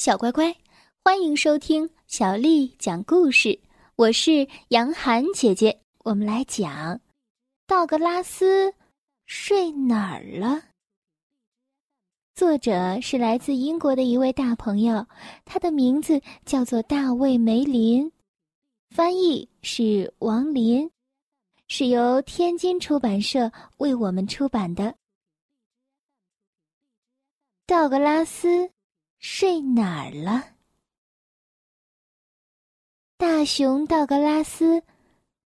小乖乖，欢迎收听小丽讲故事。我是杨涵姐姐，我们来讲《道格拉斯睡哪儿了》。作者是来自英国的一位大朋友，他的名字叫做大卫梅林，翻译是王林，是由天津出版社为我们出版的《道格拉斯》。睡哪儿了？大熊道格拉斯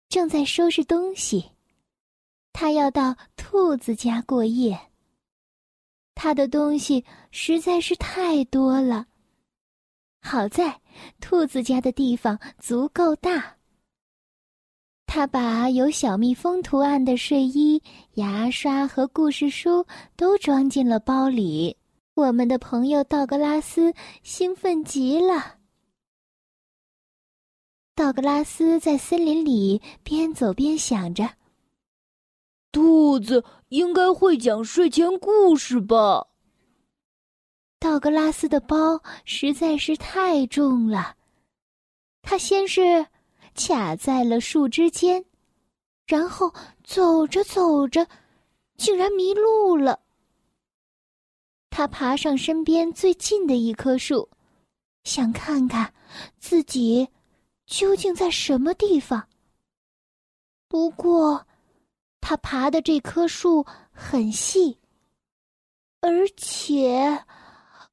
正在收拾东西，他要到兔子家过夜。他的东西实在是太多了。好在兔子家的地方足够大。他把有小蜜蜂图案的睡衣、牙刷和故事书都装进了包里。我们的朋友道格拉斯兴奋极了。道格拉斯在森林里边走边想着：“兔子应该会讲睡前故事吧？”道格拉斯的包实在是太重了，他先是卡在了树枝间，然后走着走着，竟然迷路了。他爬上身边最近的一棵树，想看看自己究竟在什么地方。不过，他爬的这棵树很细，而且，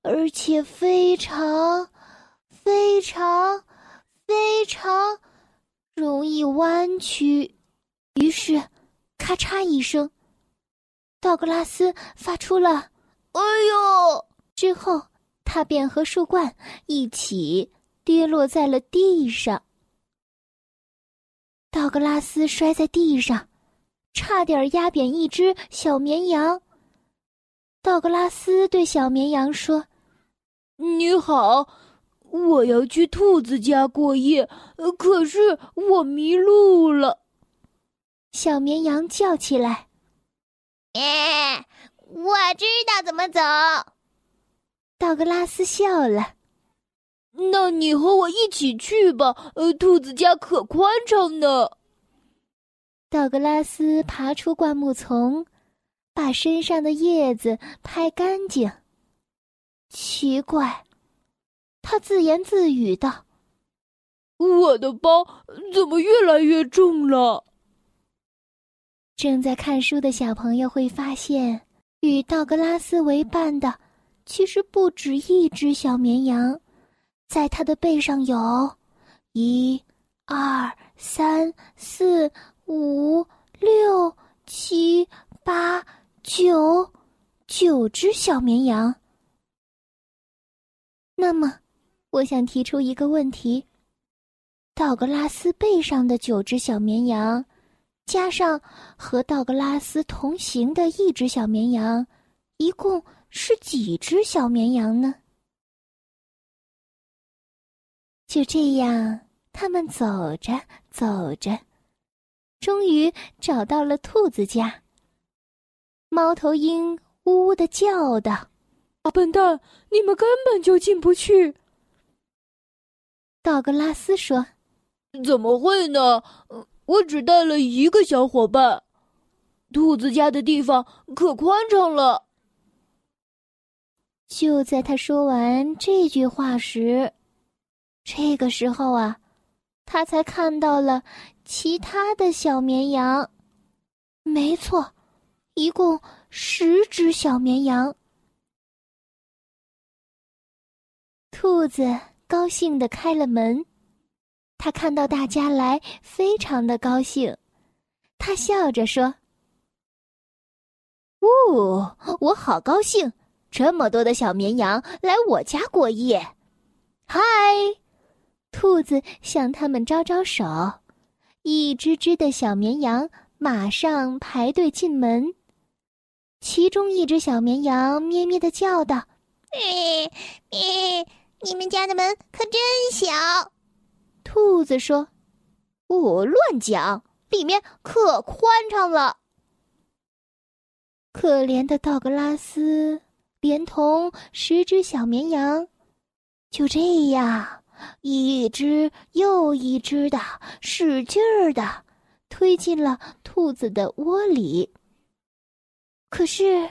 而且非常、非常、非常容易弯曲。于是，咔嚓一声，道格拉斯发出了。哎呦！之后，他便和树冠一起跌落在了地上。道格拉斯摔在地上，差点压扁一只小绵羊。道格拉斯对小绵羊说：“你好，我要去兔子家过夜，可是我迷路了。”小绵羊叫起来：“哎！”我知道怎么走。道格拉斯笑了。那你和我一起去吧。呃，兔子家可宽敞呢。道格拉斯爬出灌木丛，把身上的叶子拍干净。奇怪，他自言自语道：“我的包怎么越来越重了？”正在看书的小朋友会发现。与道格拉斯为伴的，其实不止一只小绵羊，在它的背上有，一、二、三、四、五、六、七、八、九，九只小绵羊。那么，我想提出一个问题：道格拉斯背上的九只小绵羊。加上和道格拉斯同行的一只小绵羊，一共是几只小绵羊呢？就这样，他们走着走着，终于找到了兔子家。猫头鹰呜呜的叫道：“啊笨蛋，你们根本就进不去。”道格拉斯说：“怎么会呢？”我只带了一个小伙伴，兔子家的地方可宽敞了。就在他说完这句话时，这个时候啊，他才看到了其他的小绵羊。没错，一共十只小绵羊。兔子高兴的开了门。他看到大家来，非常的高兴。他笑着说：“哦，我好高兴，这么多的小绵羊来我家过夜。”嗨，兔子向他们招招手，一只只的小绵羊马上排队进门。其中一只小绵羊咩咩的叫道：“哎，哎，你们家的门可真小。”兔子说：“我乱讲，里面可宽敞了。”可怜的道格拉斯连同十只小绵羊，就这样，一只又一只的使劲儿的推进了兔子的窝里。可是，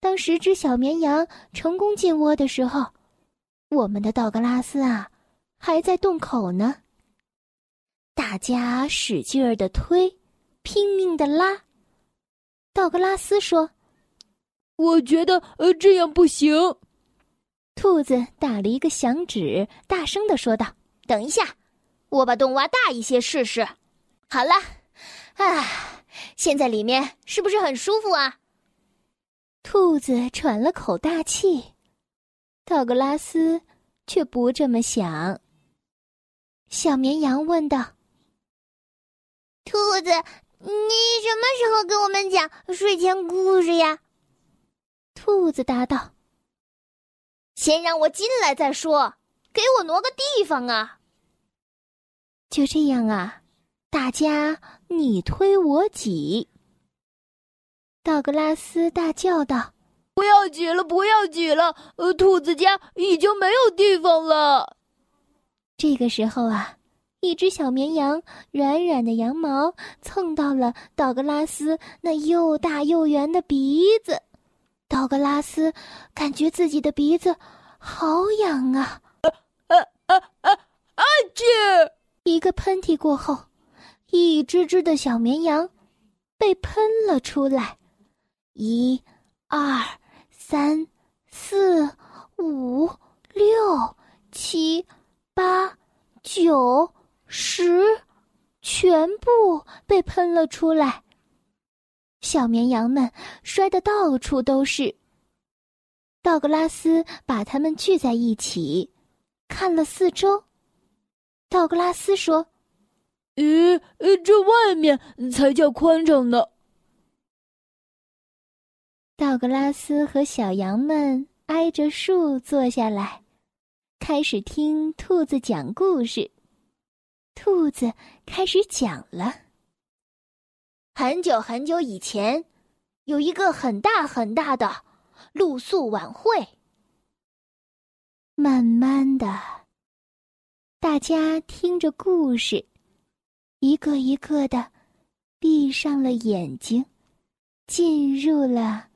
当十只小绵羊成功进窝的时候，我们的道格拉斯啊，还在洞口呢。大家使劲儿的推，拼命的拉。道格拉斯说：“我觉得呃这样不行。”兔子打了一个响指，大声的说道：“等一下，我把洞挖大一些试试。好了，啊，现在里面是不是很舒服啊？”兔子喘了口大气，道格拉斯却不这么想。小绵羊问道：“兔子，你什么时候给我们讲睡前故事呀？”兔子答道。先让我进来再说，给我挪个地方啊！就这样啊，大家你推我挤。道格拉斯大叫道：“不要挤了，不要挤了！呃，兔子家已经没有地方了。”这个时候啊，一只小绵羊软软的羊毛蹭到了道格拉斯那又大又圆的鼻子。道格拉斯感觉自己的鼻子好痒啊！啊啊啊啊！这一个喷嚏过后，一只只的小绵羊被喷了出来。一、二、三、四、五、六、七、八、九、十，全部被喷了出来。小绵羊们摔得到处都是。道格拉斯把他们聚在一起，看了四周。道格拉斯说：“咦，这外面才叫宽敞呢。”道格拉斯和小羊们挨着树坐下来，开始听兔子讲故事。兔子开始讲了。很久很久以前，有一个很大很大的露宿晚会。慢慢的，大家听着故事，一个一个的闭上了眼睛，进入了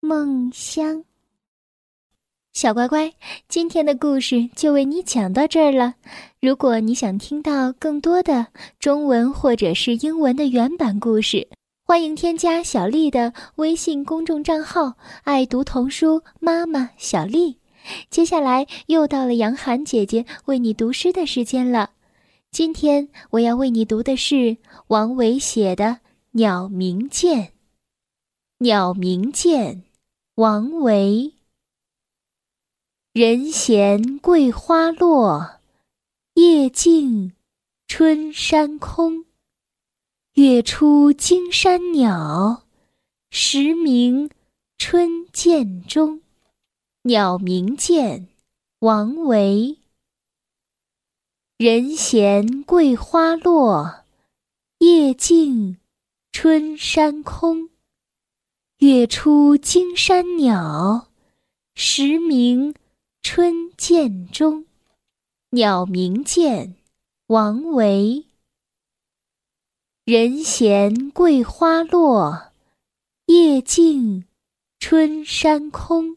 梦乡。小乖乖，今天的故事就为你讲到这儿了。如果你想听到更多的中文或者是英文的原版故事，欢迎添加小丽的微信公众账号“爱读童书妈妈小丽”。接下来又到了杨涵姐姐为你读诗的时间了。今天我要为你读的是王维写的《鸟鸣涧》。《鸟鸣涧》，王维。人闲桂花落，夜静春山空。月出惊山鸟，时鸣春涧中。鸟鸣涧，王维。人闲桂花落，夜静春山空。月出惊山鸟，时鸣。春涧中，鸟鸣涧，王维。人闲桂花落，夜静春山空。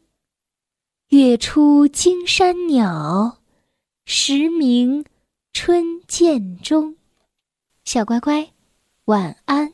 月出惊山鸟，时鸣春涧中。小乖乖，晚安。